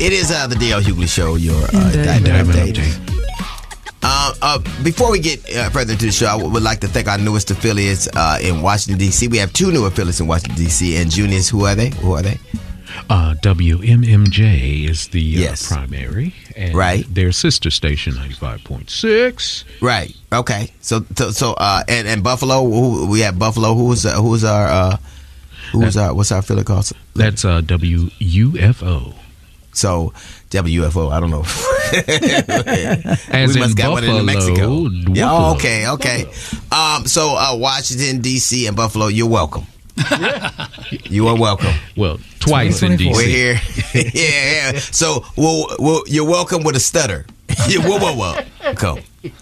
It is uh, the DL Hughley Show, your uh, Diamond update. Uh, uh, before we get uh, further into the show, I would would like to thank our newest affiliates uh, in Washington D.C. We have two new affiliates in Washington D.C. and Juniors. Who are they? Who are they? Uh, WMMJ is the uh, Yes. primary, and Right. Their sister station, ninety five point six. Right. Okay. So so, so uh, and, and Buffalo. Who, we have Buffalo. Who's uh, who's our who's our what's our affiliate called? That's uh, WUFO. So WFO. I don't know. We must got one in New Buffalo, Mexico. Yeah, oh, okay, okay. Um, so uh, Washington D.C. and Buffalo, you're welcome. You are welcome. Well, twice in 2024. We're DC. here. yeah, yeah. So, well, well, you're welcome with a stutter. Yeah, whoa, whoa, whoa. Come. what?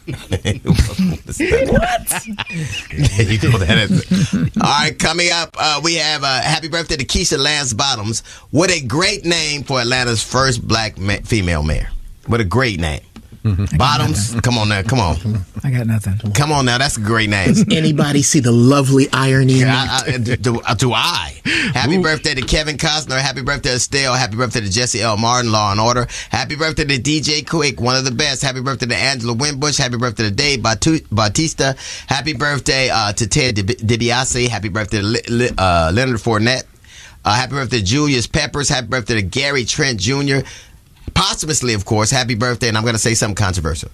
you go that is- All right, coming up, uh, we have uh, happy birthday to Keisha Lance Bottoms. What a great name for Atlanta's first black ma- female mayor. What a great name. Bottoms, come on now, come on, I got nothing. come on now. That's a great name. Does anybody see the lovely irony? in that? I, I, do, do I? Happy birthday to Kevin Costner. Happy birthday to Stale. Happy birthday to Jesse L. Martin, Law and Order. Happy birthday to DJ Quik, one of the best. Happy birthday to Angela Winbush. Happy birthday to Dave Batu- Bautista. Happy birthday uh, to Ted DiBiase. Happy birthday to Li- Li- uh, Leonard Fournette. Uh, happy birthday to Julius Peppers. Happy birthday to Gary Trent Jr. Posthumously, of course. Happy birthday, and I'm going to say something controversial.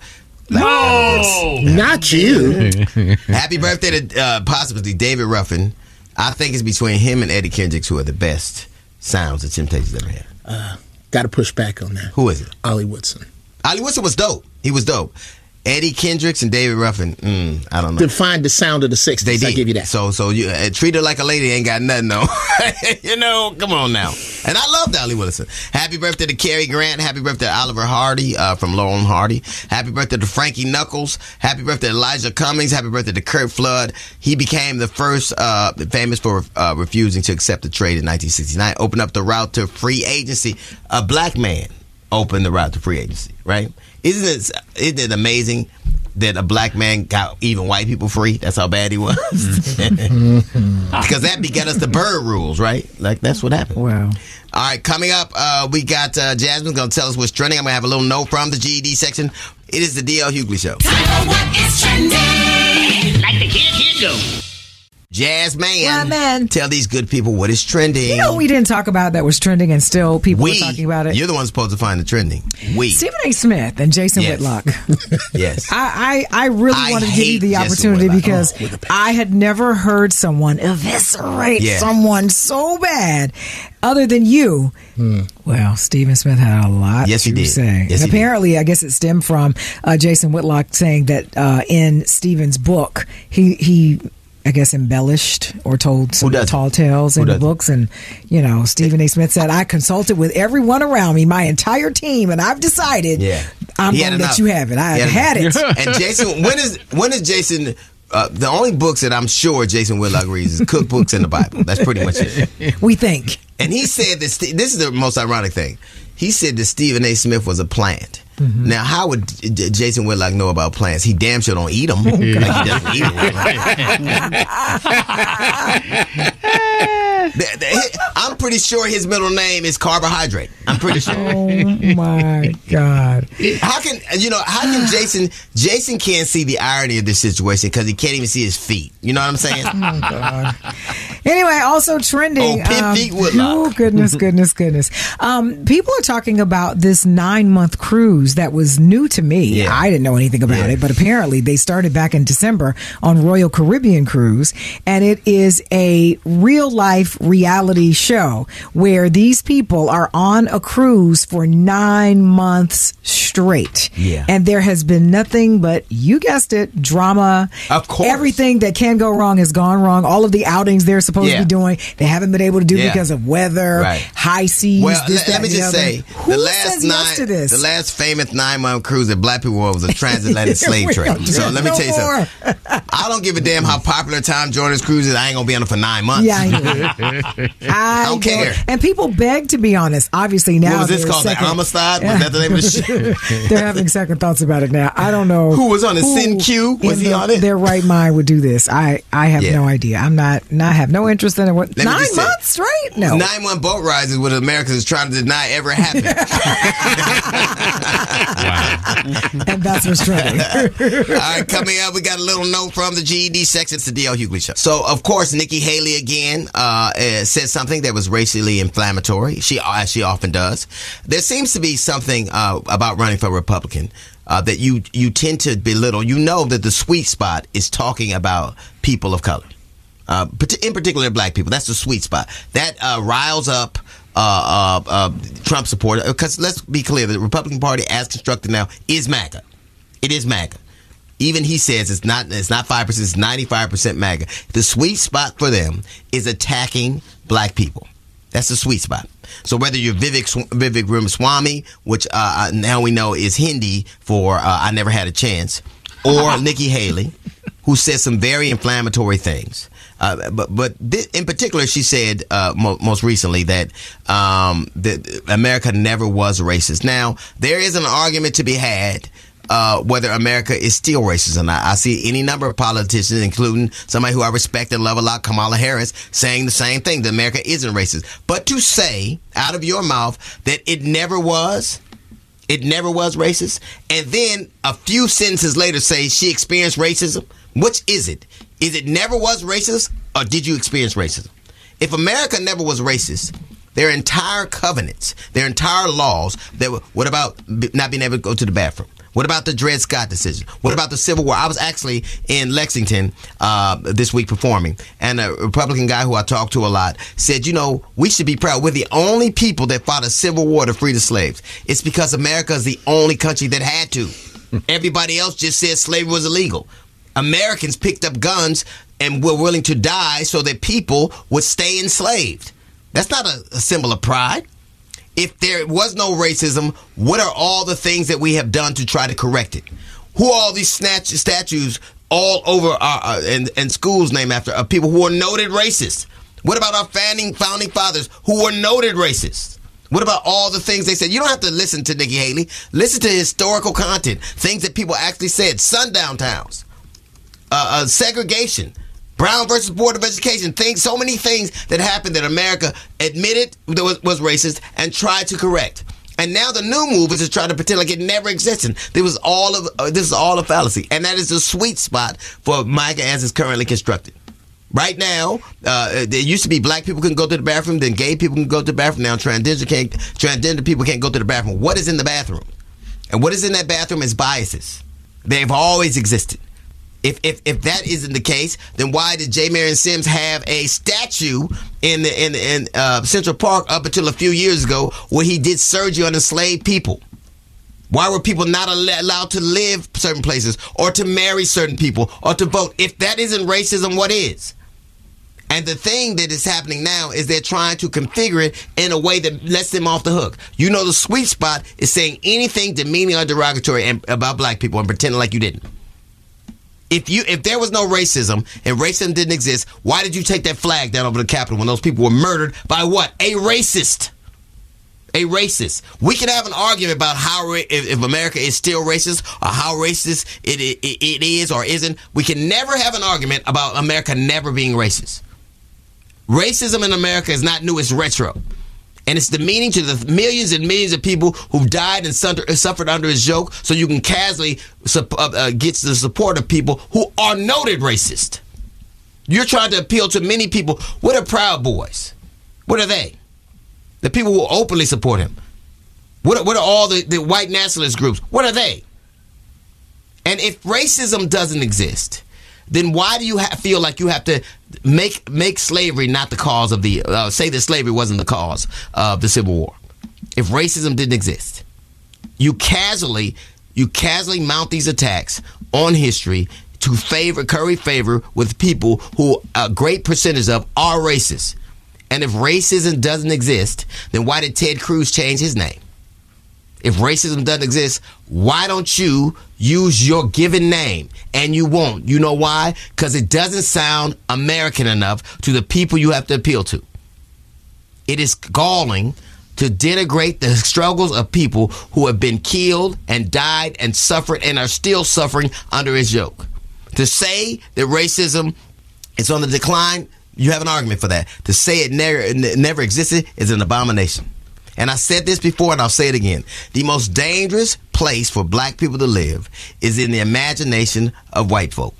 No, Not you. Happy birthday to uh, possibly David Ruffin. I think it's between him and Eddie Kendricks who are the best sounds the Temptations ever had. Got to push back on that. Who is it? Ollie Woodson. Ali Woodson was dope. He was dope. Eddie Kendricks and David Ruffin. Mm, I don't know. Defined the sound of the 60s. They did. I give you that. So, so you uh, treat her like a lady ain't got nothing though. you know, come on now. And I love Dolly Wilson. Happy birthday to Cary Grant. Happy birthday to Oliver Hardy uh, from Laurel and Hardy. Happy birthday to Frankie Knuckles. Happy birthday to Elijah Cummings. Happy birthday to Curt Flood. He became the first uh, famous for uh, refusing to accept the trade in 1969. Opened up the route to free agency. A black man opened the route to free agency. Right? Isn't it? Isn't it amazing? That a black man got even white people free. That's how bad he was. Because that begat us the bird rules, right? Like that's what happened. Wow. All right, coming up, uh, we got uh, Jasmine's going to tell us what's trending. I'm going to have a little note from the GED section. It is the DL Hughley Show. What is trending? Like the kid, here go. Jasmine, Yeah, man. tell these good people what is trending. You know, we didn't talk about that was trending, and still people we, were talking about it. You're the one supposed to find the trending. We, Stephen A. Smith and Jason Yes. Whitlock. yes. I, I, I really I wanted to give you the opportunity Whitlock. because Oh, with a I had never heard someone eviscerate Yeah. someone so bad other than you. Well, Stephen Smith had a lot Hmm. Yes, he to did. say. Yes, and he did. apparently, I guess it stemmed from uh, Jason Whitlock saying that uh, in Stephen's book, he, he I guess, embellished or told some tall tales in the books. And, you know, Stephen A. Smith said, I consulted with everyone around me, my entire team, and I've decided Yeah. I'm going to let you have it. I've He had it. and Jason, when is when is Jason? Uh, the only books that I'm sure Jason Whitlock reads is cookbooks and the Bible. That's pretty much it. we think. And he said that Ste- this is the most ironic thing. He said that Stephen A. Smith was a plant. Mm-hmm. Now, how would J- J- Jason Whitlock know about plants? He damn sure don't eat them. like he doesn't eat 'em. I'm pretty sure his middle name is carbohydrate. I'm pretty sure. Oh my God. How can you know? How can Jason? Jason can't see the irony of this situation because he can't even see his feet. You know what I'm saying? Oh god. Anyway, also trending. Oh, Pimp Feet Whitlock. Oh, goodness, goodness, goodness. Um, people are talking about this nine month cruise that was new to me. Yeah. I didn't know anything about Yeah. it, but apparently they started back in December on Royal Caribbean Cruise. And it is a real life reality show where these people are on a cruise for nine months straight. Yeah. And there has been nothing but, you guessed it, drama. Of course. Everything that can go wrong has gone wrong. All of the outings they're supposed Yeah. to be doing, they haven't been able to do Yeah. because of weather, Right. high seas. Well, this, let, that, let me just other. say Who the last says nine, yes to this? the last famous nine month cruise that black people were was a transatlantic slave trade. So let me no tell you something. I don't give a damn how popular Tom Joyner's cruise is. I ain't gonna be on it for nine months. Yeah, I Don't care. And people beg to be honest. Obviously now What was this called? second- The Amistad? Was that the name of the shit? they're having second thoughts about it now. I don't know Who was on it? Cinqué? Was he the- on it? Their right mind would do this. I I have Yeah. no idea. I'm not. Not have no interest in it. What, nine just say- months straight? No. Nine one boat rides is what America is trying to deny ever happened. wow. and that's what's trending. All right, coming up, we got a little note from the GED section. It's the DL Hughley Show. So, of course, Nikki Haley again uh, uh, said something that was racially inflammatory. She, as she often does. There seems to be something uh, about running for Republican uh, that you you tend to belittle. You know that the sweet spot is talking about people of color. Uh, in particular, black people. That's the sweet spot. That uh, riles up uh, uh, uh, Trump supporters. Because let's be clear, the Republican Party, as constructed now, is MAGA. It is MAGA. Even he says it's not. It's not five percent. It's ninety five percent MAGA. The sweet spot for them is attacking black people. That's the sweet spot. So whether you're Vivek Vivek Ramaswamy, which uh, uh, now we know is Hindi for uh, "I never had a chance," or Nikki Haley, who said some very inflammatory things. Uh, but but in particular, she said uh, mo- most recently that um, that America never was racist. Now there is an argument to be had uh, whether America is still racist or not. I see any number of politicians, including somebody who I respect and love a lot, Kamala Harris, saying the same thing that America isn't racist. But to say out of your mouth that it never was, it never was racist, and then a few sentences later say she experienced racism, which is it? Is it never was racist, or did you experience racism? If America never was racist, their entire covenants, their entire laws, that were, what about not being able to go to the bathroom? What about the Dred Scott decision? What about the Civil War? I was actually in Lexington uh, this week performing, and a Republican guy who I talked to a lot said, "You know, we should be proud. We're the only people that fought a civil war to free the slaves. It's because America is the only country that had to. Everybody else just said slavery was illegal. Americans picked up guns and were willing to die so that people would stay enslaved. That's not a, a symbol of pride." if there was no racism, what are all the things that we have done to try to correct it? Who are all these snatch, statues all over our uh, and, and schools named after uh, people who are noted racists? What about our founding founding fathers who were noted racists? What about all the things they said? You don't have to listen to Nikki Haley. Listen to historical content, things that people actually said. Sundown towns, uh, uh, segregation, Brown versus Board of Education, things, so many things that happened that America admitted was, was racist and tried to correct. And now the new move is to try to pretend like it never existed. This was all of uh, this is all a fallacy, and that is the sweet spot for MAGA as it's currently constructed. Right now, uh, there used to be black people can go to the bathroom, then gay people can go to the bathroom. Now transgender can't, transgender people can't go to the bathroom. What is in the bathroom? And what is in that bathroom is biases. They've always existed. If, if if that isn't the case, then why did J. Marion Sims have a statue in the in in uh, Central Park up until a few years ago where he did surgery on enslaved people? Why were people not al- allowed to live certain places or to marry certain people or to vote? If that isn't racism, what is? And the thing that is happening now is they're trying to configure it in a way that lets them off the hook. You know, the sweet spot is saying anything demeaning or derogatory about black people and pretending like you didn't. If you if there was no racism and racism didn't exist, why did you take that flag down over the Capitol when those people were murdered by what? A racist. A racist. We can have an argument about how if, if America is still racist or how racist it, it, it is or isn't. We can never have an argument about America never being racist. Racism in America is not new; it's retro, and it's demeaning to the millions and millions of people who've died and suffered suffered under his yoke. So you can casually uh, uh, get the support of people who are noted racist. You're trying to appeal to many people. What are Proud Boys? What are they? The people who openly support him. What are, what are all the, the white nationalist groups? What are they? And if racism doesn't exist, then why do you ha- feel like you have to make make slavery not the cause of the uh, say that slavery wasn't the cause of the Civil War? If racism didn't exist, you casually you casually mount these attacks on history to favor curry favor with people who a great percentage of are racist. And if racism doesn't exist, then why did Ted Cruz change his name? If racism doesn't exist, why don't you use your given name? And you won't. You know why? Because it doesn't sound American enough to the people you have to appeal to. It is galling to denigrate the struggles of people who have been killed and died and suffered and are still suffering under his yoke. To say that racism is on the decline, You have an argument for that. To say it never never existed is an abomination. And I said this before, and I'll say it again. The most dangerous place for black people to live is in the imagination of white folk.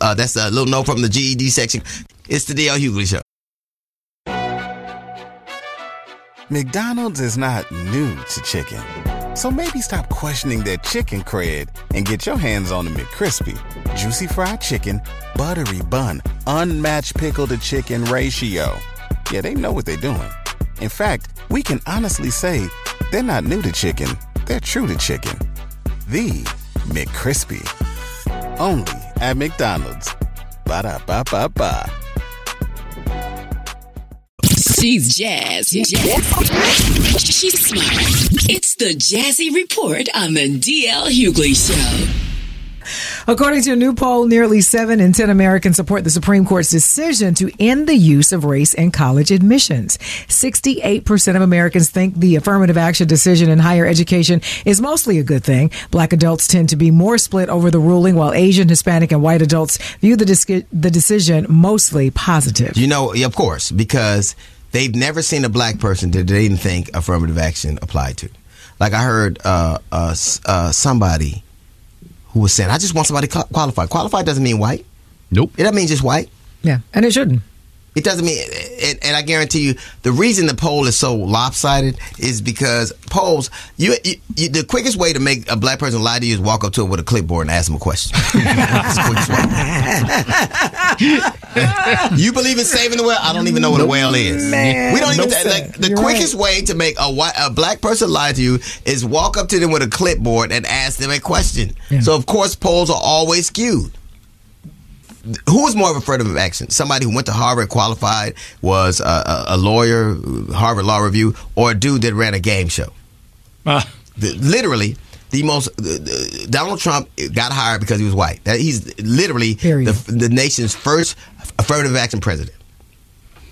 Uh, that's a little note from the GED section. It's the DL Hughley Show. McDonald's is not new to chicken. So maybe stop questioning their chicken cred and get your hands on the McCrispy. Juicy fried chicken, buttery bun, unmatched pickle to chicken ratio. Yeah, they know what they're doing. In fact, we can honestly say they're not new to chicken, they're true to chicken. The McCrispy. Only at McDonald's. Ba da ba ba ba. She's jazz. She's smart. It's the Jazzy Report on the DL Hughley Show. According to a new poll, nearly 7 in 10 Americans support the Supreme Court's decision to end the use of race in college admissions. 68% of Americans think the affirmative action decision in higher education is mostly a good thing. Black adults tend to be more split over the ruling, while Asian, Hispanic, and white adults view the, dis- the decision mostly positive. You know, of course, because they've never seen a black person that they didn't think affirmative action applied to. Like I heard uh, uh, uh, somebody who was saying, "I just want somebody qualified." Qualified doesn't mean white. Nope. It doesn't mean just white. Yeah, and it shouldn't. It doesn't mean, and, and I guarantee you, the reason the poll is so lopsided is because polls. You, you, you, the quickest way to make a black person lie to you is walk up to him with a clipboard and ask him a question. That's the quickest way. you believe in saving the whale? I don't even know what a whale is. Man, we don't even. nope, like, the You're quickest way to make a white, a black person lie to you is walk up to them with a clipboard and ask them a question. So of course, polls are always skewed who was more of affirmative action? Somebody who went to Harvard, qualified, was a, a, a lawyer, Harvard Law Review, or a dude that ran a game show? Ah. The- literally, the most the- the- Donald Trump got hired because he was white. That he's literally the, the nation's first affirmative action president.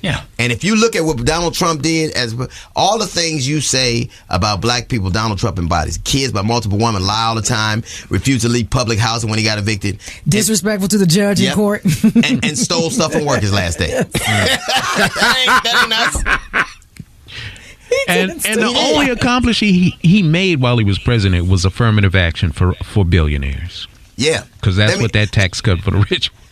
Yeah. And if you look at what Donald Trump did, as all the things you say about black people, Donald Trump embodies. Kids by multiple women lie all the time, refused to leave public housing when he got evicted, Disrespectful to the judge in court. and, and stole stuff from work his last day. that ain't, that ain't. And, and the only accomplishment he, he made while he was president was affirmative action for, for billionaires. Yeah, Because that's Let me- what that tax cut for the rich was.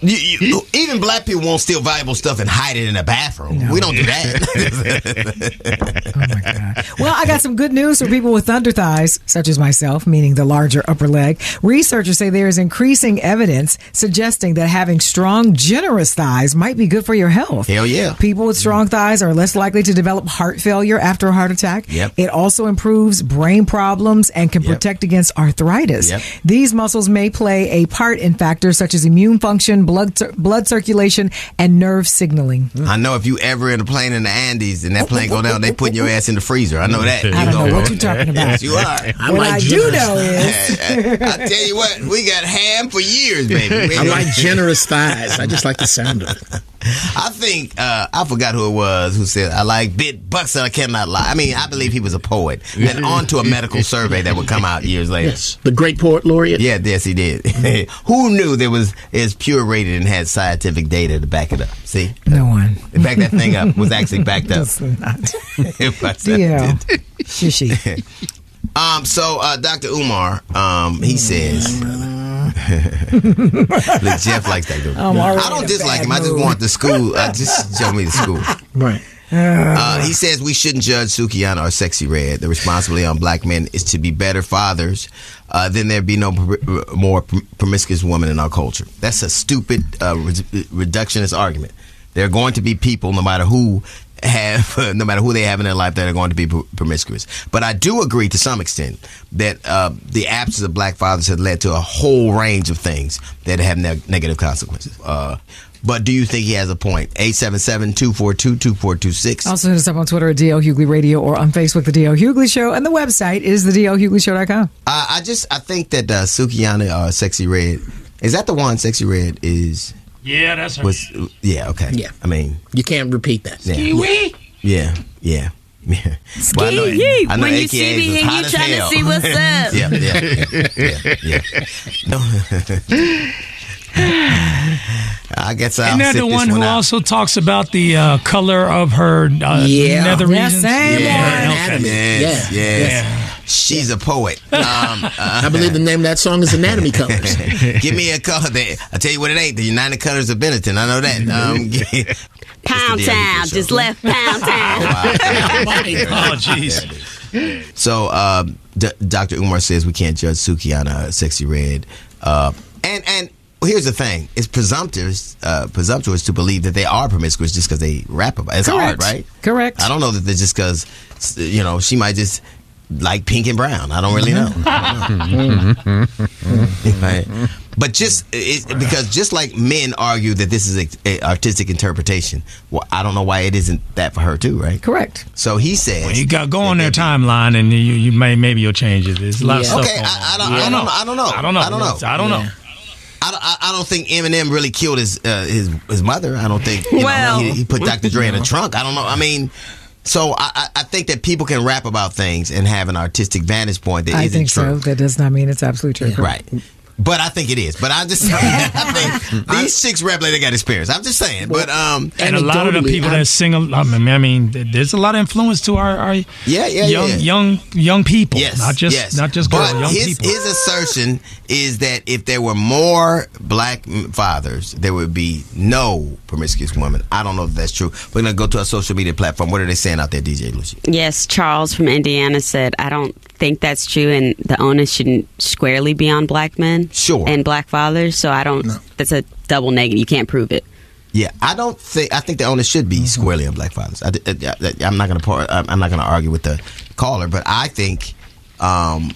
You, you, even black people won't steal valuable stuff and hide it in a bathroom. We don't do that. Oh my God. Well, I got some good news for people with thunder thighs, such as myself, meaning the larger upper leg. Researchers say there is increasing evidence suggesting that having strong, generous thighs might be good for your health. Hell yeah. People with strong thighs are less likely to develop heart failure after a heart attack. Yep. It also improves brain problems and can Yep. protect against arthritis. Yep. These muscles may play a part in factors such as immune function, blood, cir- blood circulation, and nerve signaling. I know if you ever in a plane in the Andes and that plane go down, they putting your ass in the freezer. I know that. I You don't know what you're talking about. Yes, you are. I what like I do know is I tell you what, we got ham for years, baby. I like generous thighs. I just like the sound of it. I think uh, I forgot who it was who said I like bit bucks and I cannot lie. I mean, I believe he was a poet. Then on to a medical survey that would come out years later. Yes. The great poet laureate. Yeah, yes, he did. who knew there was is pure rated and had scientific data to back it up? See, no one. back that thing up was actually backed up. It's not. It was- Yeah. Shishy. Um. So, uh, Dr. Umar, um, he says. Look, Jeff likes that dude. I don't dislike him. I just want the school. I just show me the school. Right. Uh, he says we shouldn't judge Sukihana or Sexyy Red. The responsibility on black men is to be better fathers. Uh, then there'd be no pr- more pr- promiscuous women in our culture. That's a stupid uh, re- reductionist argument. There are going to be people, no matter who have, no matter who they have in their life, that are going to be promiscuous. But I do agree to some extent that uh, the absence of black fathers has led to a whole range of things that have neg- negative consequences. Uh, but do you think he has a point? 877-242-2426. Also hit us up on Twitter at DL Hughley Radio or on Facebook, The DL Hughley Show. And the website is thedlhughley.show.com. I, I just I think that uh, Sukihana uh, Sexyy Red is that the one Sexyy Red is Yeah, that's her. was yeah okay Yeah. I mean You can't repeat that. yeah yeah yeah yeah Well, I know- Yee, I know when you AKAs see me and you as trying to see what's up. yeah yeah yeah yeah, yeah. No. I guess I'll Isn't that sit the this one who out. also talks about the uh, color of her uh, Yeah. nether Yeah, regions? same Yeah. one. Anatomy. Yes, Yeah. yes. Yeah. She's a poet. Um, uh, I believe the name of that song is Anatomy Colors. give me a color. That, I tell you what it ain't. The United Colors of Benetton. I know that. Um, Pound Town just left Pound Town. Oh, jeez. So, um, D- Dr. Umar says we can't judge Suki on a Sexyy Red. Uh, and and here's the thing: it's presumptuous, uh, presumptuous to believe that they are promiscuous just because they rap about. it. It's hard, Correct. right? Correct. I don't know that they're just because you know she might just like pink and brown. I don't really know. I don't know. Right. But just it, because just like men argue that this is a, a artistic interpretation, well, I don't know why it isn't that for her too, right? Correct. So he says Well, you got go on their timeline, and you, you may maybe you'll change it. There's a lot of Yeah. stuff. Okay, going I- I don't- I don't know. I don't know. I don't know. I don't know. I don't know. I, don't- I, I don't think Eminem really killed his uh, his his mother. I don't think. You Well- know, he, he put Dr. Dre in a trunk. I don't know. I mean, so I, I think that people can rap about things and have an artistic vantage point that I think true. so. That does not mean it's absolutely true. Right. But I think it is. But I just I think these chicks rap like they got experience. I'm just saying. But um, And a lot of the people I'm- that sing, a- I mean, I mean, there's a lot of influence to our, our Yeah, yeah, young, yeah. young, young people. Yes, not just, yes. not just But young his, people. His assertion is that if there were more black fathers, there would be no promiscuous women. I don't know if that's true. We're gonna go to our social media platform. What are they saying out there, DJ Lucy? Yes, Charles from Indiana said, I don't think that's true, and the onus shouldn't squarely be on black men Sure. and black fathers. So I don't, that's a double negative. You can't prove it. Yeah, I don't think. I think the onus should be squarely on black fathers. I, am not gonna. par- I'm I'm not gonna argue with the caller, but I think. Um,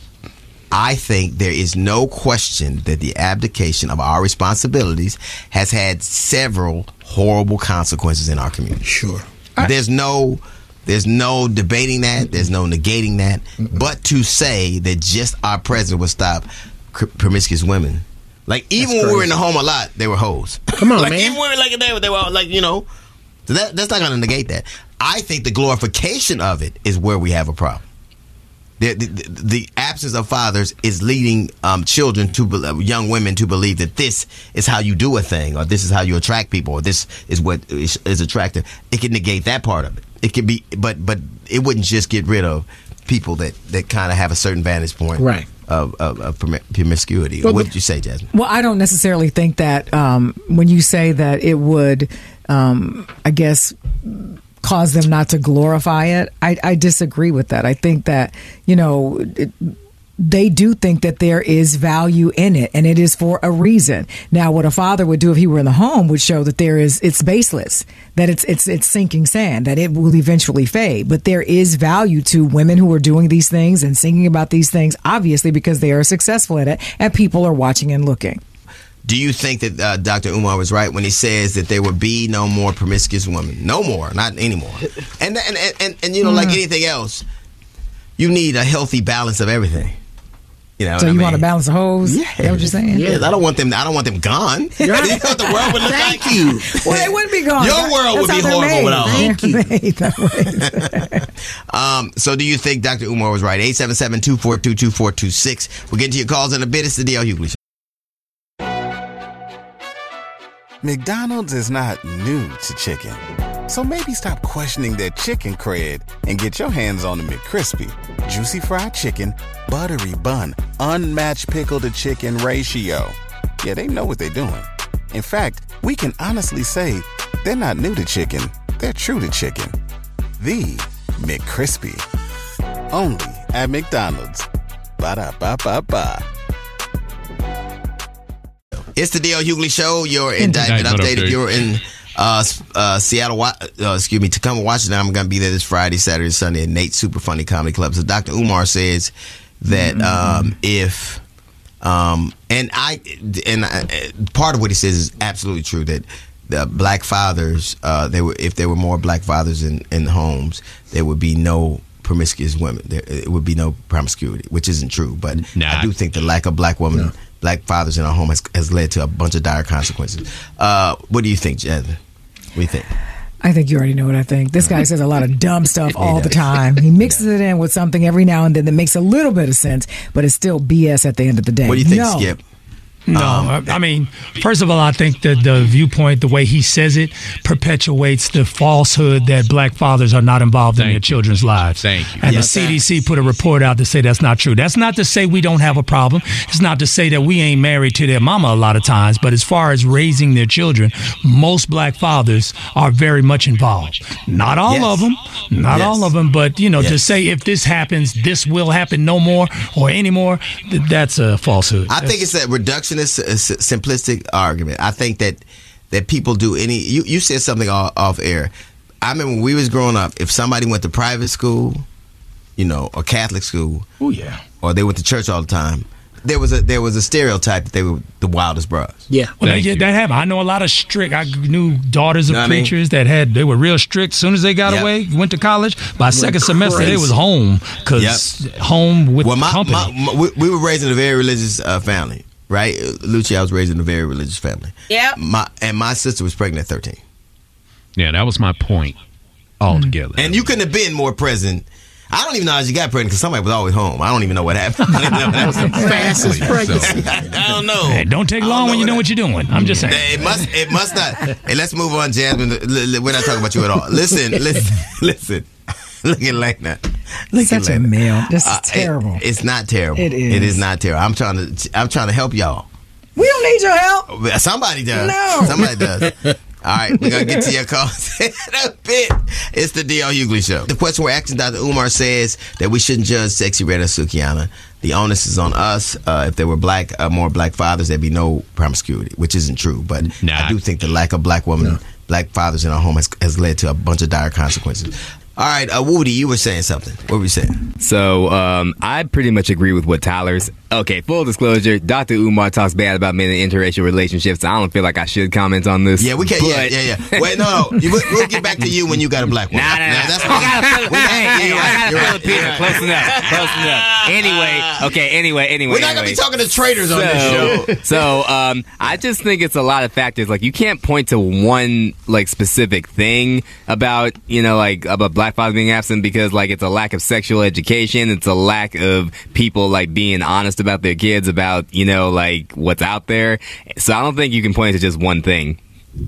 I think there is no question that the abdication of our responsibilities has had several horrible consequences in our community. Sure. There's no there's no debating that. There's no negating that. But to say that just our president would stop promiscuous women, like even when we were in the home a lot, they were hoes. Come on, like, man. Even when we were like they they were like you know, so that that's not going to negate that. I think the glorification of it is where we have a problem. The, the, the absence of fathers is leading um, children to uh, young women to believe that this is how you do a thing, or this is how you attract people, or this is what is, is attractive. It can negate that part of it. It could be, but but it wouldn't just get rid of people that, that kind of have a certain vantage point, Right. Of, of, of promiscuity. Well, what did you say, Jasmine? Well, I don't necessarily think that um, when you say that it would, um, I guess, cause them not to glorify it. I, I disagree with that. I think that you know. It, they do think that there is value in it and it is for a reason. Now what a father would do if he were in the home would show that there is it's baseless, that it's it's it's sinking sand, that it will eventually fade. But there is value to women who are doing these things and singing about these things obviously because they are successful at it and people are watching and looking. Do you think that uh, Dr. Umar was right when he says that there would be no more promiscuous women? No more, not anymore. And and and, and, and you know, like anything else, you need a healthy balance of everything. You know, So what I you want to balance the hose? Yeah. That what you're saying? Yeah, I don't want them. I don't want them gone. you know what the world would look Thank like. you. Well, they wouldn't be gone. Your That- world would be how horrible made. without. Thank you. They're made that way. Um, so, do you think Dr. Umar was right? 877-242-2426. We'll get to your calls in a bit. It's the DL Hughley Show. McDonald's is not new to chicken. So maybe stop questioning their chicken cred and get your hands on the McCrispy. Juicy fried chicken, buttery bun, unmatched pickle to chicken ratio. Yeah, they know what they're doing. In fact, we can honestly say they're not new to chicken, they're true to chicken. The McCrispy. Only at McDonald's. Ba da ba ba ba. It's the DL Hughley Show. Your indictment Indictment update. If update. you're in uh, uh, Seattle, Wa- uh, excuse me, Tacoma, Washington, I'm going to be there this Friday, Saturday, Sunday at Nate's Super Funny Comedy Club. So Dr. Umar says that um, if um, and I and I, part of what he says is absolutely true that the black fathers, uh, there were if there were more black fathers in in homes, there would be no promiscuous women. There it would be no promiscuity, which isn't true. But Nah. I do think the lack of black women, black fathers in our home has, has led to a bunch of dire consequences. Uh, what do you think, Jasmine? What do you think? I think you already know what I think. This guy says a lot of dumb stuff all the time. He mixes it in with something every now and then that makes a little bit of sense, but it's still BS at the end of the day. What do you think, no. Skip? No, Um, I I mean, first of all, I think that the viewpoint, the way he says it, perpetuates the falsehood that black fathers are not involved in their you. children's lives. Thank you. And Yes, the CDC put a report out to say that's not true. That's not to say we don't have a problem. It's not to say that we ain't married to their mama a lot of times. But as far as raising their children, most black fathers are very much involved. Not all Yes. of them, not Yes. all of them, but you know, to say if this happens, this will happen no more or anymore, th- that's a falsehood. I think it's a reductionist, uh, simplistic argument. I think that that people do any. You you said something off, off air. I remember when we was growing up. If somebody went to private school, you know, or Catholic school, Oh yeah. or they went to church all the time, there was a there was a stereotype that they were the wildest bros. Yeah. Well, Thank that, you. that happened. I know a lot of strict. I knew daughters of Know what I mean? preachers that had they were real strict. As soon as they got Yep. away, went to college. By second semester, they was home because home with Well, my, company. my, my we, we were raised in a very religious uh, family, right? Lucci, I was raised in a very religious family. Yeah. My and my sister was pregnant at thirteen, Yeah, that was my point altogether. and you couldn't have been more present. I don't even know how she got pregnant because somebody was always home. I don't even know what happened. I don't know. Fastest pregnancy. I don't know. Hey, don't take long don't when you know what what you're doing. I'm just saying. It must. It must not. Hey, let's move on, Jasmine. L- l- We're not talking about you at all. Listen, listen, listen. Look at Lena. Look Such a Lena. male. This is Uh, it- terrible. it's not terrible. It It is. is not terrible. I'm trying to. I'm trying to help y'all. we don't need your help. Somebody does. No. Somebody does. All right, we're gonna get to your calls in a bit. It's the DL Hughley Show. The question we're asking Dr. Umar says that we shouldn't judge Sexyy Red or Sukihana. The onus is on us. Uh, if there were black, uh, more black fathers, there'd be no promiscuity, which isn't true. But Nah. I do think the lack of black women, black fathers in our home has, has led to a bunch of dire consequences. All right, uh, Woody, you were saying something. What were you saying? So um, I pretty much agree with what Tyler's. Okay, full disclosure: Dr. Umar talks bad about men in interracial relationships. I don't feel like I should comment on this. Yeah, we can't. Yeah, yeah, yeah. Wait, no, no. You- We'll, get back to you when you got a black one. Nah, nah, nah. that's I got a Phil- we hey, hey, I got a Filipino. right. Close enough. Close enough. Anyway, okay. Anyway, anyway. We're not gonna be talking to traitors on this show. So, so um, I just think it's a lot of factors. Like you can't point to one like specific thing about you know like about black fathers being absent because like it's a lack of sexual education. It's a lack of people like being honest about their kids about you know like what's out there. So I don't think you can point to just one thing.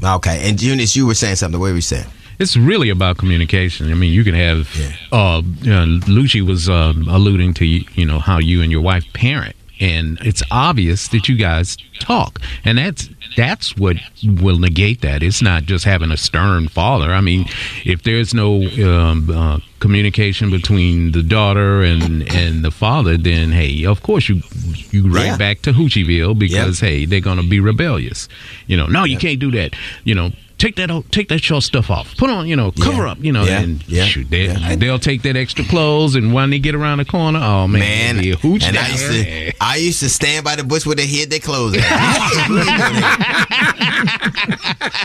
Okay, and Eunice, you were saying something. What were you saying? It's really about communication. I mean, you can have. Uh, you know, Lucci was um, alluding to you know how you and your wife parent, and it's obvious that you guys talk, and that's that's what will negate that. It's not just having a stern father. I mean, if there's no um, uh, communication between the daughter and and the father, then hey, of course you you right Yeah. back to Hoochieville because hey, they're gonna be rebellious. You know, no, you can't do that. You know. Take that, o- take that short stuff off. Put on, you know, cover Yeah. up, you know, Yeah. and Yeah. shoot, they, Yeah. they'll take that extra clothes, and when they get around the corner, oh man, Man, it'll be a hooch and I used to, I used to stand by the bush with they hid their clothes.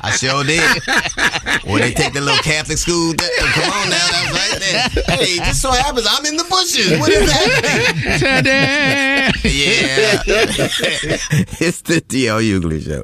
I sure did. When they take the little Catholic school, that, come on now, that was right there. Hey, just so happens I'm in the bushes. What is happening? Ta-da! Yeah, it's the DL Hughley show.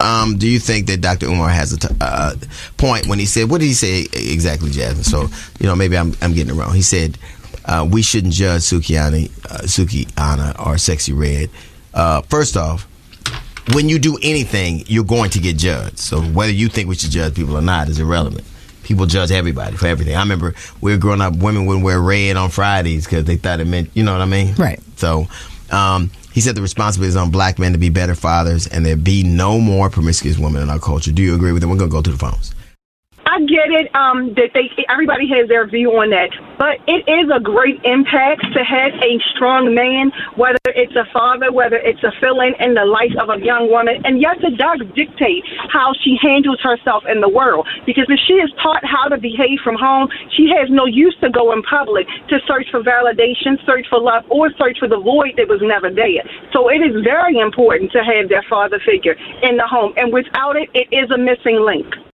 Um, do you think that Dr. Umar has a t- uh, point when he said, what did he say exactly, Jasmine? So, you know, maybe I'm, I'm getting it wrong. He said, uh, we shouldn't judge Sukiani, uh, Sukihana or Sexyy Red. Uh, first off, when you do anything, you're going to get judged. So whether you think we should judge people or not is irrelevant. People judge everybody for everything. I remember we were growing up, women wouldn't wear red on Fridays because they thought it meant, you know what I mean? Right. So um, he said the responsibility is on black men to be better fathers and there be no more promiscuous women in our culture. Do you agree with him? We're going to go to the phones. I get it um, that they everybody has their view on that, but it is a great impact to have a strong man, whether it's a father, whether it's a fill-in in the life of a young woman. And yes, it does dictate how she handles herself in the world. Because if she is taught how to behave from home, she has no use to go in public to search for validation, search for love, or search for the void that was never there. So it is very important to have that father figure in the home. And without it, it is a missing link.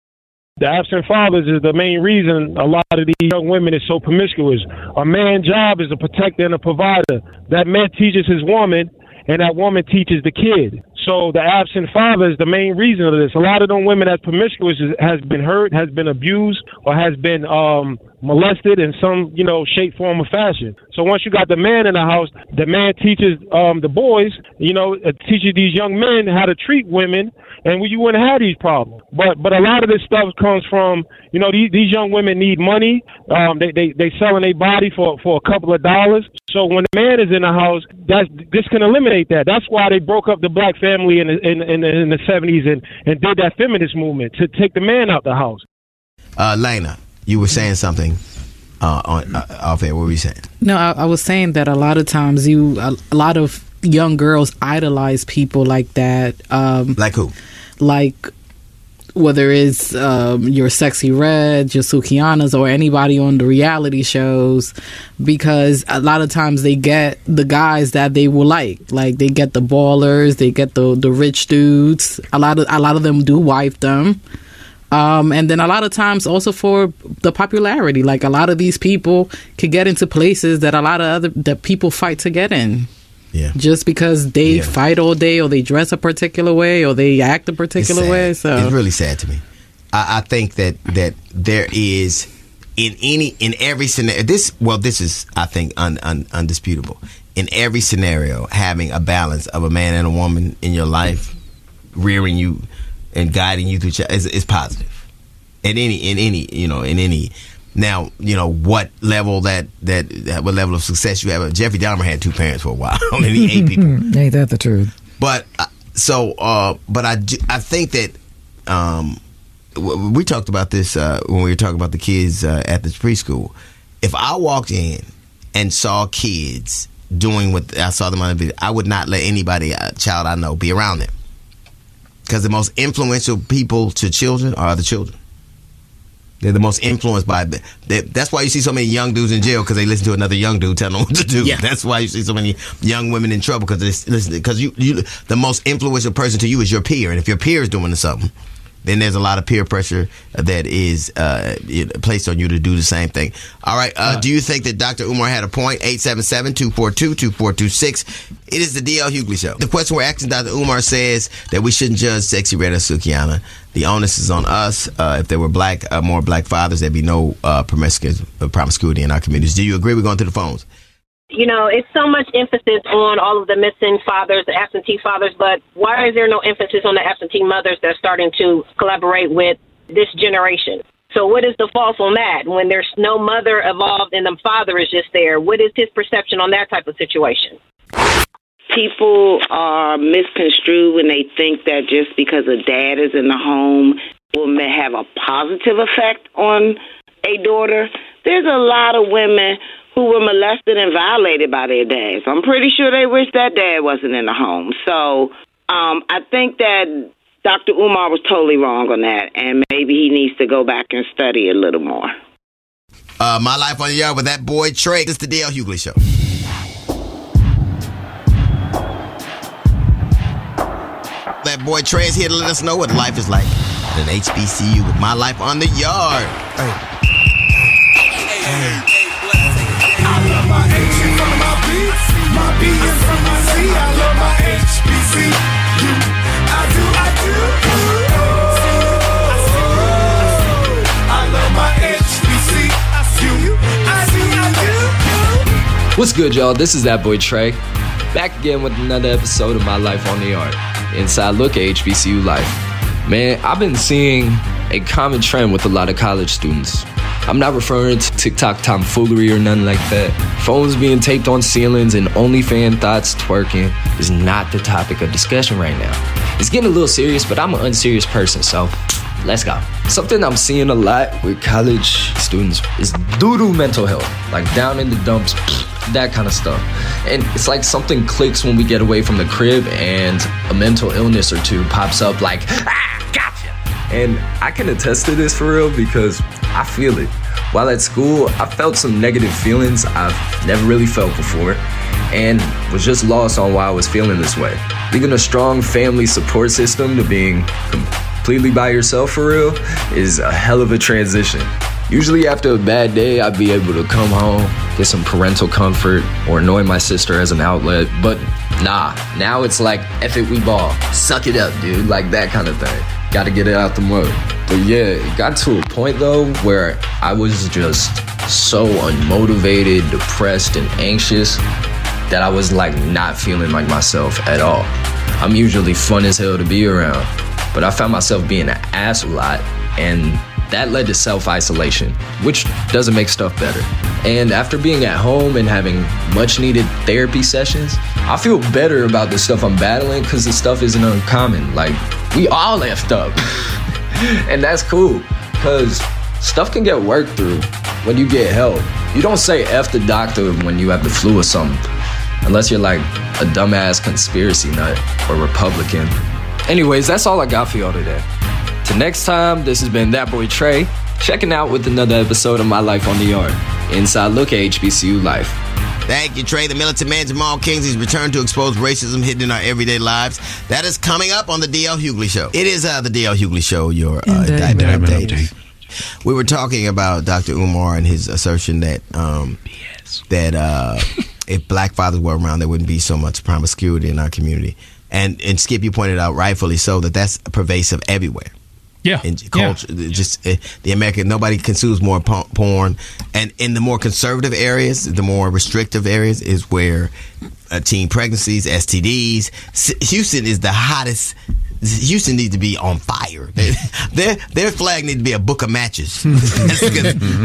The absent fathers is the main reason a lot of these young women is so promiscuous. A man's job is a protector and a provider. That man teaches his woman, and that woman teaches the kid. So the absent father is the main reason of this. A lot of them women that's promiscuous is, has been hurt, has been abused, or has been um, molested in some, you know, shape, form, or fashion. So once you got the man in the house, the man teaches um, the boys, you know, uh, teaches these young men how to treat women, and you wouldn't have these problems. But but a lot of this stuff comes from, you know, these, these young women need money. Um, they they they selling their body for for a couple of dollars. So when the man is in the house, that's this can eliminate that. That's why they broke up the black family in the, in in in the 70s and and did that feminist movement to take the man out the house. Uh, Lena, you were saying something uh, on uh, off air. What were you saying? No, I, I was saying that a lot of times you, a, a lot of young girls idolize people like that. Um, like who? Like whether it's um, your Sexyy Red, your Sukihanas, or anybody on the reality shows, because a lot of times they get the guys that they will like. Like they get the ballers, they get the the rich dudes. A lot of a lot of them do wife them. Um, and then a lot of times also for the popularity, like a lot of these people could get into places that a lot of other that people fight to get in. Yeah. Just because they Yeah. fight all day, or they dress a particular way, or they act a particular way. So it's really sad to me. I, I think that that there is in any in every scenario. This well, this is I think un, un, undisputable. In every scenario, having a balance of a man and a woman in your life, rearing you and guiding you through ch- is, is positive. In any in any you know in any. Now you know what level that, that that what level of success you have. Jeffrey Dahmer had two parents for a while, and he ate people. Ain't that the truth? But uh, so, uh, but I, I think that um, we talked about this uh, when we were talking about the kids uh, at the preschool. If I walked in and saw kids doing what I saw them on the video, I would not let anybody, uh, child I know, be around them. Because the most influential people to children are the children. They're the most influenced by. That's why you see so many young dudes in jail because they listen to another young dude telling them what to do. Yeah. That's why you see so many young women in trouble because they listen. Because you, you, the most influential person to you is your peer, and if your peer is doing something, then there's a lot of peer pressure that is uh, placed on you to do the same thing. All right. Uh, do you think that Dr. Umar had a point? 877-242-2426. It is the DL Hughley Show. The question we're asking Dr. Umar says that we shouldn't judge Sexyy Red or Sukihana. The onus is on us. Uh, if there were black, uh, more black fathers, there'd be no uh, uh, promiscuity in our communities. Do you agree? We're going to the phones. You know, it's so much emphasis on all of the missing fathers, the absentee fathers, but why is there no emphasis on the absentee mothers that are starting to collaborate with this generation? So what is the false on that when there's no mother involved and the father is just there? What is his perception on that type of situation? people are misconstrued when they think that just because a dad is in the home will have a positive effect on a daughter. There's a lot of women who were molested and violated by their dads. I'm pretty sure they wish that dad wasn't in the home. So um, I think that Dr. Umar was totally wrong on that, and maybe he needs to go back and study a little more. Uh, My Life on the Yard with that boy Trey. This is the DL Hughley Show. That boy Trey is here to let us know what life is like at an HBCU with My Life on the Yard. What's good, y'all? This is that boy Trey. Back again with another episode of My Life on the Yard. Inside look at HBCU life. Man, I've been seeing a common trend with a lot of college students. I'm not referring to TikTok tomfoolery or nothing like that. Phones being taped on ceilings and OnlyFan thoughts twerking is not the topic of discussion right now. It's getting a little serious, but I'm an unserious person, so let's go. Something I'm seeing a lot with college students is doo-doo mental health. Like down in the dumps, that kind of stuff. And it's like something clicks when we get away from the crib and a mental illness or two pops up like, ah, gotcha. And I can attest to this for real because I feel it. While at school, I felt some negative feelings I've never really felt before and was just lost on why I was feeling this way. Leaving a strong family support system to being completely by yourself for real is a hell of a transition. Usually, after a bad day, I'd be able to come home, get some parental comfort, or annoy my sister as an outlet. But nah, now it's like, F it, we ball. Suck it up, dude. Like that kind of thing. Gotta get it out the mud. But yeah, it got to a point though where I was just so unmotivated, depressed, and anxious that I was like not feeling like myself at all. I'm usually fun as hell to be around, but I found myself being an ass a lot, and that led to self isolation, which doesn't make stuff better. And after being at home and having much needed therapy sessions, I feel better about the stuff I'm battling because the stuff isn't uncommon. Like, we all left up. and that's cool because stuff can get worked through when you get help. You don't say F the doctor when you have the flu or something, unless you're like a dumbass conspiracy nut or Republican. Anyways, that's all I got for y'all today. Till next time, this has been That Boy Trey, checking out with another episode of My Life on the Yard. Inside look at HBCU Life. Thank you, Trey. The militant man Jamal Kingsley's return to expose racism hidden in our everyday lives. That is coming up on the DL Hughley Show. It is uh, the DL Hughley Show, your uh, indictment update. We were talking about Dr. Umar and his assertion that um, that uh, if black fathers were around, there wouldn't be so much promiscuity in our community. And and Skip, you pointed out rightfully so that that's pervasive everywhere. Yeah, in culture, just uh, the American nobody consumes more porn, and in the more conservative areas, the more restrictive areas is where uh, teen pregnancies, STDs. Houston is the hottest. Houston needs to be on fire. Their, their flag needs to be a book of matches. that's,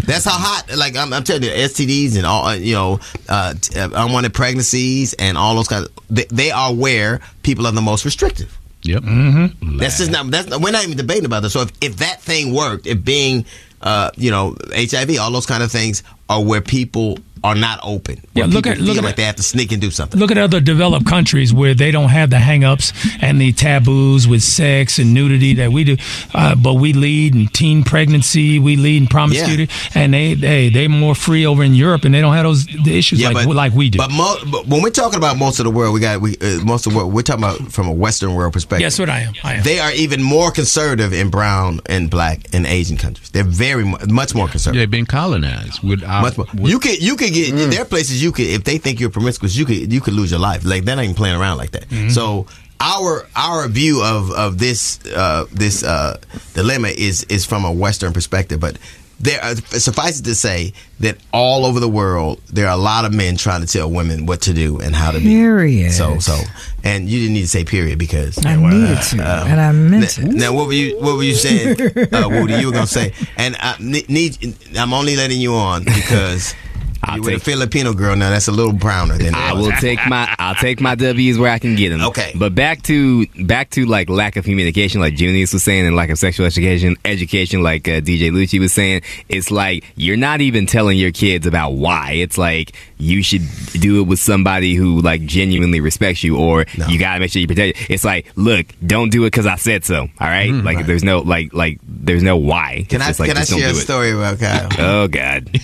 that's how hot. Like I'm, I'm telling you, STDs and all uh, you know, uh, uh, unwanted pregnancies and all those kinds. Of, they, they are where people are the most restrictive. Yep. Mm-hmm. That's just not. That's we're not even debating about this. So if, if that thing worked, if being, uh, you know, HIV, all those kind of things are where people are not open. Where Yeah, look people at- look feel at like they have to sneak and do something. Look at other developed countries where they don't have the hang-ups and the taboos with sex and nudity that we do, uh, but we lead in teen pregnancy, we lead in promiscuity, and they they they're more free over in Europe, and they don't have those the issues like like we do. But, mo- but when we're talking about most of the world, we got we uh, most of the world. We're talking about from a Western world perspective. Yes, what I am. I am. They are even more conservative in brown and black and Asian countries. They're very much more conservative. They've been colonized with our, Much more. You can you could get Mm. there are places you could if they think you're promiscuous you could you could lose your life like they're not even playing around like that. Mm-hmm. So our our view of of this uh, this uh, dilemma is is from a Western perspective, but. There, are, suffice it to say that all over the world, there are a lot of men trying to tell women what to do and how to be. Period. So, so, and you didn't need to say period because I needed to, and I meant n- it. Now, what were you? What were you saying, uh, Woody? You were gonna say, and I need. I'm only letting you on because you with a Filipino girl. Now that's a little browner than I will take my I'll take my W's where I can get them. Okay. But back to back to like lack of communication, like Junius was saying, and lack of sexual education, education, like uh, DJ Lucci was saying. It's like you're not even telling your kids about why. It's like you should do it with somebody who like genuinely respects you, or you gotta make sure you protect. It. It's like, look, don't do it because I said so. All right. like there's no like like there's no why. Mm, Can It's I like, can I share a story about Kyle? Oh God.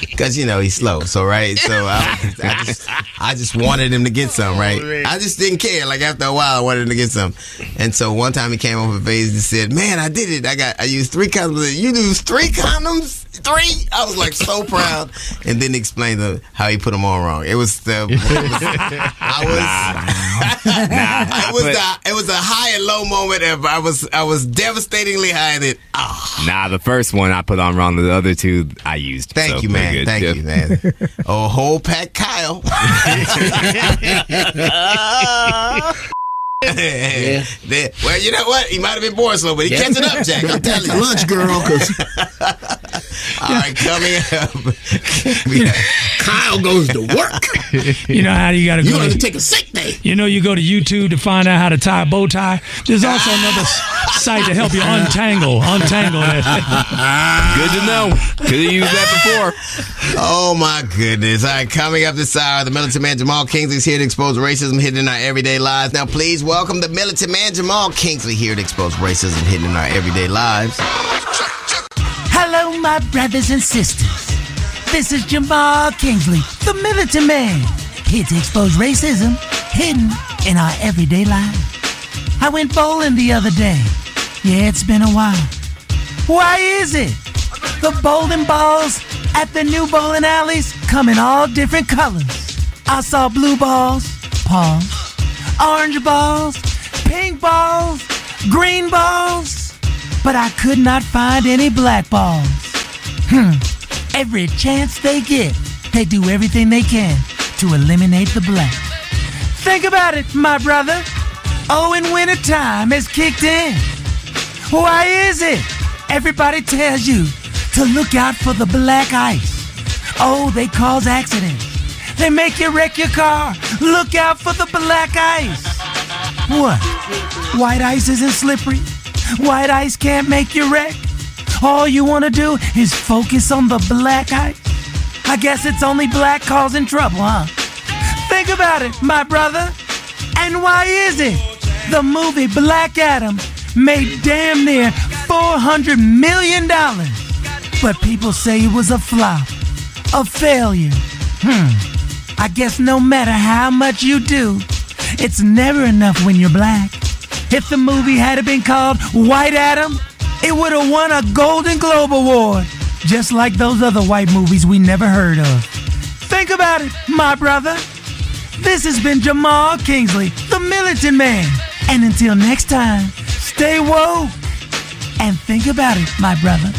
Because you know he's slow, so right. So I, I just I just wanted him to get some, right? I just didn't care. Like after a while, I wanted him to get some, and so one time he came over and said, "Man, I did it. I got I used three condoms. You used three condoms." Three, I was like so proud, and then he explained the, how he put them all wrong. It was the, it was, I was, it was the, it was a high and low moment. Of, I was, I was devastatingly high, and it, ah, Nah, the first one I put on wrong. The other two I used. Thank So, you, man. good. Thank Yeah. you, man. A whole pack, Kyle. yeah. Well, you know what? He might have been born slow, but he Yeah. catching up, Jack. I'm telling you. Lunch, girl, 'cause- All right, coming up. Kyle goes to work. You know how you got to You go. gonna take a sick day. You know, you go to YouTube to find out how to tie a bow tie. There's also another site to help you untangle, untangle that. Good to know. Could have used that before. Oh my goodness. All right, coming up this hour, the militant man Jamal Kingsley is here to expose racism hidden in our everyday lives. Now, please welcome the militant man Jamal Kingsley here to expose racism hidden in our everyday lives. Hello, my brothers and sisters. This is Jamal Kingsley, the militant man, here to expose racism hidden in our everyday lives. I went bowling the other day. Yeah, it's been a while. Why is it? The bowling balls at the new bowling alleys come in all different colors. I saw blue balls, pause, orange balls, pink balls, green balls, but I could not find any black balls. Hmm. Every chance they get, they do everything they can to eliminate the black. Think about it, my brother. Oh, and winter time has kicked in. Why is it? Everybody tells you to look out for the black ice. Oh, they cause accidents. They make you wreck your car. Look out for the black ice. What? White ice isn't slippery? White ice can't make you wreck? All you want to do is focus on the black ice? I guess it's only black causing trouble, huh? Think about it, my brother. And why is it? The movie Black Adam made damn near $400 million. But people say it was a flop, a failure. Hmm. I guess no matter how much you do, it's never enough when you're black. If the movie had been called White Adam, it would have won a Golden Globe Award, just like those other white movies we never heard of. Think about it, my brother. This has been Jamal Kingsley, the militant man. And until next time, stay woke and think about it, my brother.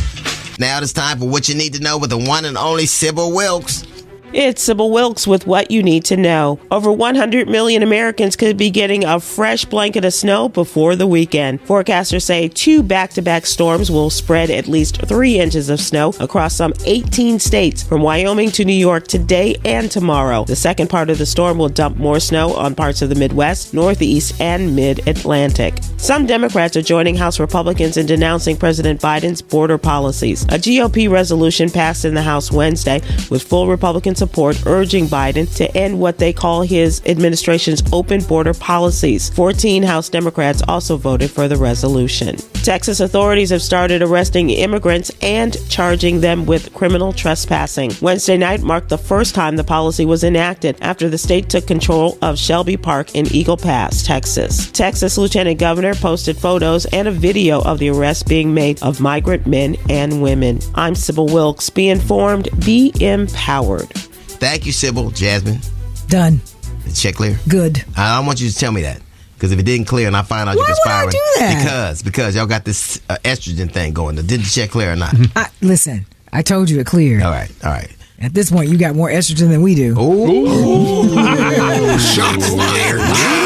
Now it's time for what you need to know with the one and only Sybil Wilkes. It's Sybil Wilkes with what you need to know. Over 100 million Americans could be getting a fresh blanket of snow before the weekend. Forecasters say two back to back storms will spread at least three inches of snow across some 18 states from Wyoming to New York today and tomorrow. The second part of the storm will dump more snow on parts of the Midwest, Northeast, and Mid Atlantic. Some Democrats are joining House Republicans in denouncing President Biden's border policies. A GOP resolution passed in the House Wednesday with full Republican support urging Biden to end what they call his administration's open border policies. 14 House Democrats also voted for the resolution. Texas authorities have started arresting immigrants and charging them with criminal trespassing. Wednesday night marked the first time the policy was enacted after the state took control of Shelby Park in Eagle Pass, Texas. Texas Lieutenant Governor posted photos and a video of the arrest being made of migrant men and women. I'm Sybil Wilkes. Be informed, be empowered. Thank you, Sybil. Jasmine. Done. The check clear? Good. I don't want you to tell me that. Because if it didn't clear and I find out Why you're would I do that? because because y'all got this uh, estrogen thing going. Did the check clear or not? I, listen, I told you it cleared. All right, all right. At this point, you got more estrogen than we do. Shots fired.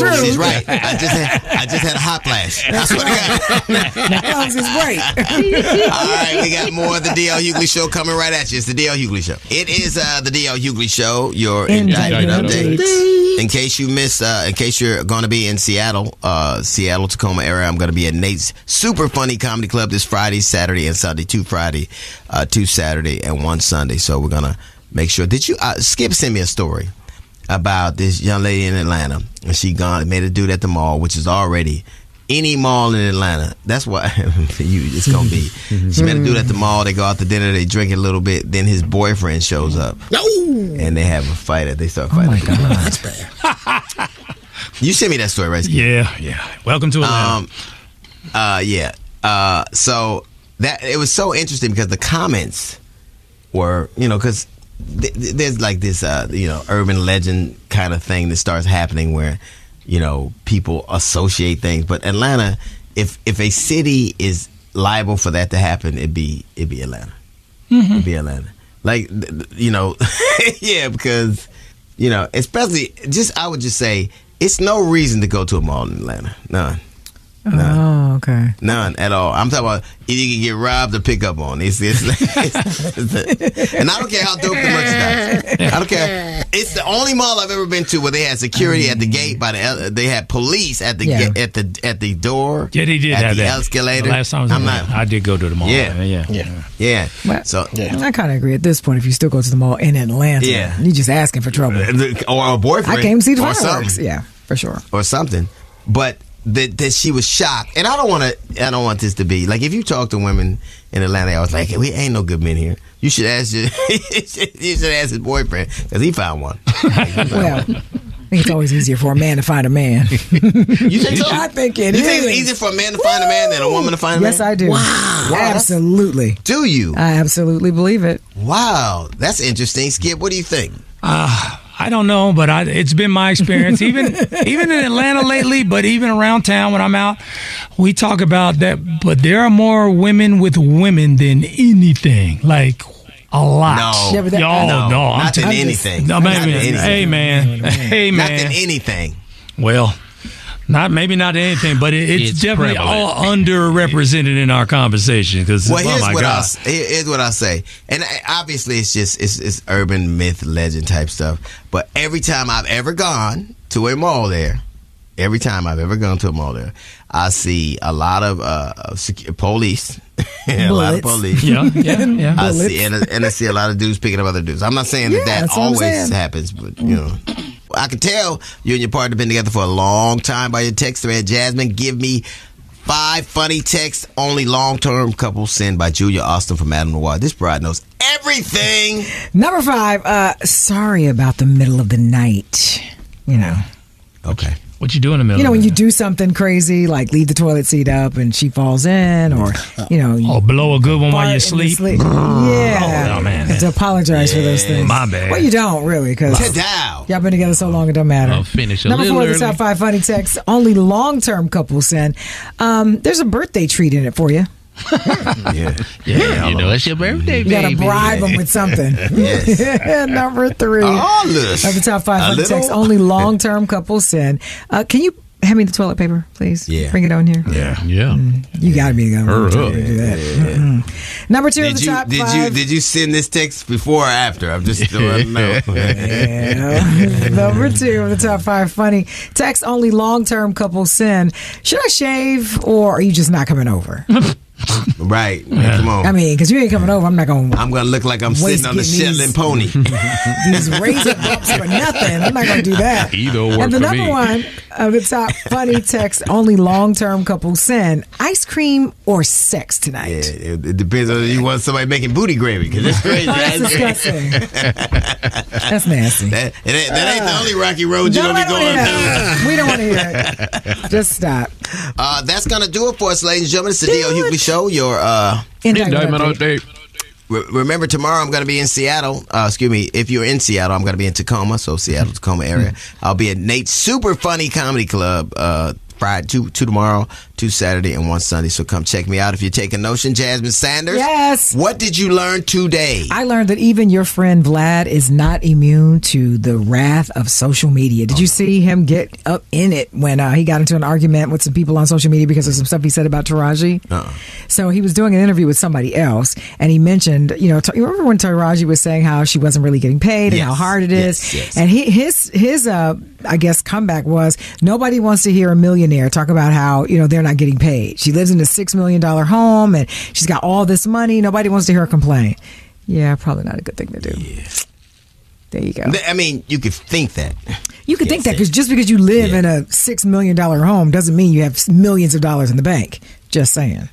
That's just the truth. She's right. I just had I just had a hot flash. I swear to God. That was right. All right, we got more of the DL Hughley Show coming right at you. It's the DL Hughley Show. It is uh, the DL Hughley Show. Your indictment Indictment update. In case you miss, uh, in case you're going to be in Seattle, uh, Seattle Tacoma area, I'm going to be at Nate's Super Funny Comedy Club this Friday, Saturday, and Sunday. Two Friday, uh, two Saturday, and one Sunday. So we're gonna make sure. Did you uh, Skip send me a story about this young lady in Atlanta, and she gone made a dude at the mall, which is already any mall in Atlanta. That's what for you it's gonna be. She met a dude at the mall. They go out to dinner. They drink a little bit. Then his boyfriend shows up. No. And they have a fight. At they start fighting. Oh my god, That's bad. you sent me that story, right? Yeah, yeah. Welcome to Atlanta. Um, uh, yeah. Uh, so that it was so interesting because the comments were, you know, because th- th- there's like this, uh, you know, urban legend kind of thing that starts happening where, you know, people associate things. But Atlanta, if if a city is liable for that to happen, it'd be it'd be Atlanta. It'd be Atlanta. Like, you know, yeah, because you know, especially just I would just say it's no reason to go to a mall in Atlanta. None. Oh, okay. None at all. I'm talking about either you can get robbed or pick up on. It's, it's, it's- and I don't care how dope the merchandise. Is. I don't care. It's the only mall I've ever been to where they had security at the gate by the they had police at the Yeah. ga- at the at the door. Yeah, they did at have the that. escalator. The last time I was I'm in not. I did go to the mall. Yeah. yeah, yeah, yeah. But So I kind of agree at this point. If you still go to the mall in Atlanta, Yeah. you're just asking for trouble. Uh, or a boyfriend. I came to see the or fireworks. something. Yeah, for sure. or something. But that that she was shocked, and I don't want to. I don't want this to be like if you talk to women in Atlanta, I was like, we ain't no good men here. You should ask your, you should ask his boyfriend because he found one. Well, I think it's always easier for a man to find a man. You think so? I think it you think it's easier for a man to find a man than a woman to find a Yes, man? I do. Wow, that's- absolutely. Do you? I absolutely believe it. Wow, that's interesting. Skip, what do you think? Uh, I don't know, but I, it's been my experience, even even in Atlanta lately, but even around town when I'm out, we talk about that. But there are more women with women than anything, like a lot. No. Yeah, that- Y'all, no, no, I'm not t- than I'm just- anything. No, Not man, anything. hey man, hey man, Not than anything. Well, not maybe not anything, but it, it's, It's definitely prevalent. all underrepresented in our conversation. Because Well, oh here's my what god, I'll, s- here's what I say, and obviously it's just it's, it's urban myth, legend type stuff. But every time I've ever gone to a mall there, every time I've ever gone to a mall there, I see a lot of uh, of secu- police, a lot of police. Yeah, yeah, yeah. I Bullets. see, and, I- and I see a lot of dudes picking up other dudes. I'm not saying Yeah, that that that's what I'm always happens, but you know. I can tell you and your partner have been together for a long time by your text thread. Jasmine, give me five funny texts only long term couples send by Julia Austin from Madame Noire. This bride knows everything. Number five. Uh, sorry about the middle of the night. You know. Okay. What you do in the middle? You know, of when you do something crazy, like leave the toilet seat up and she falls in, or, you know, you Oh, blow a good one while you in sleep. Yeah. Oh, man. And to apologize for those things. My bad. Well, you don't really, because y'all been together so long, it don't matter. I'll finish a Number four four, the top five funny texts only long term couples send. Um, there's a birthday treat in it for you. Yeah. Yeah, you know, it's your birthday, You gotta bribe them with something. Number three. Oh, look. Of the top five A texts only long term couples send. Uh, can you hand me the toilet paper, please? Yeah. Bring it on here. Yeah, yeah. You gotta be the Hurry to up. do that. Mhm. Number two of Did the you top did five. you did you send this text before or after? I'm just I don't know. Yeah. Number two of the top five funny text only long term couples send. Should I shave or are you just not coming over? right. Come on. I mean, because you ain't coming over, I'm not going to I'm gonna look like I'm sitting on the getting Shetland pony. these razor bumps for nothing. I'm not going to do that. Either work and the for number me. one of the top funny text only long term couples send ice cream or sex Yeah, tonight. it, it depends on if you want somebody making booty gravy because it's crazy. That's disgusting. That's nasty. That, it ain't, that ain't the uh, only rocky road you're Don't gonna be going hear through. it. We don't want to hear it. Just stop. Uh, that's gonna do it for us, ladies and gentlemen. It's the D.L. Hughley Show. Your uh, Indictment Indictment update. update. Re- remember tomorrow I'm going to be in Seattle. Uh, excuse me. If you're in Seattle, I'm going to be in Tacoma, so Seattle, Tacoma area. I'll be at Nate's Super Funny Comedy Club. Friday, two, two tomorrow, two Saturday, and one Sunday. So come check me out if you're taking notion. Jasmine Sanders. Yes. What did you learn today? I learned that even your friend Vlad is not immune to the wrath of social media. Did you see him get up in it when uh, he got into an argument with some people on social media because of some stuff he said about Taraji? Uh-uh. So he was doing an interview with somebody else, and he mentioned, you know, you remember when Taraji was saying how she wasn't really getting paid and how hard it is, yes, yes. and he, his his uh, I guess comeback was nobody wants to hear a millionaire talk about how you know they're not getting paid. She lives in a six million dollar home and she's got all this money. Nobody wants to hear her complain. Yeah, probably not a good thing to do. There you go. I mean, you could think that. You could think that because just because you live in a six million dollar home doesn't mean you have millions of dollars in the bank. Just saying.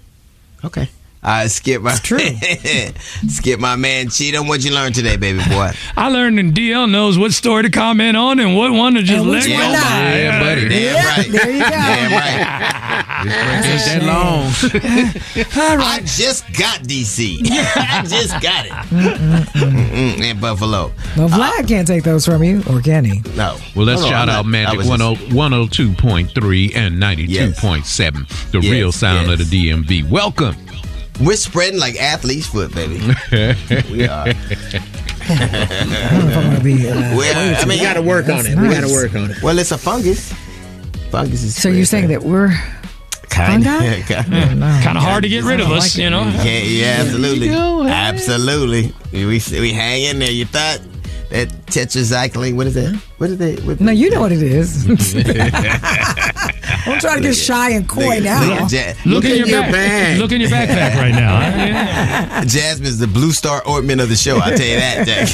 Okay. I skip my true. skip my man Cheatham. What'd you learn today, baby boy? I learned that DL knows what story to comment on and what one to just And let go one not. by. Yeah, buddy. Damn right. There you go. Damn right. This that long. I just got DC. I just got it. Mm-mm, in Buffalo. Well, uh, Vlad can't take those from you, or can he? No. Well, let's No, no, shout I'm out not- I Magic was 10 102.3 and 92.7, the Yes, real sound yes. of the DMV. Welcome. We're spreading like athlete's foot, baby. we are. I don't know if I'm gonna be. Uh, Well, I mean, We got to work on it. We got to work on it. Well, it's a fungus. Fungus is. so you're saying that we're Kind Fungi? Kind of hard to get rid of us, you know. Yeah, yeah, absolutely, absolutely. We we hang in there. You thought that tetracycline? What is that? What is that? What No, you know what it is. I'm trying to get shy and coy Look- now. look at Ja- Look in your back. Look in your backpack right now. huh? Jasmine's the blue star ointment of the show. I'll tell you that, Jack.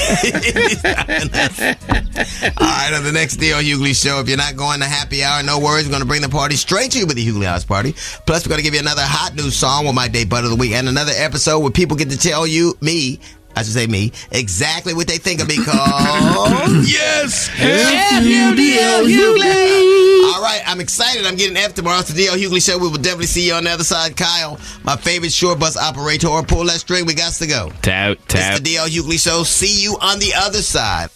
All right, on the next D.L. Hughley show, if you're not going to happy hour, no worries. We're going to bring the party straight to you with the Hughley House Party. Plus, we're going to give you another hot new song with my day butt of the week and another episode where people get to tell you, me, I should say me, exactly what they think of me called. yes! F-U-D-L Hughley! All right, I'm excited. I'm getting F tomorrow. It's the D.L. Hughley show. We will definitely see you on the other side. Kyle, my favorite short bus operator. Pull that string. We got to go. Tout, It's tout. the D.L. Hughley show. See you on the other side.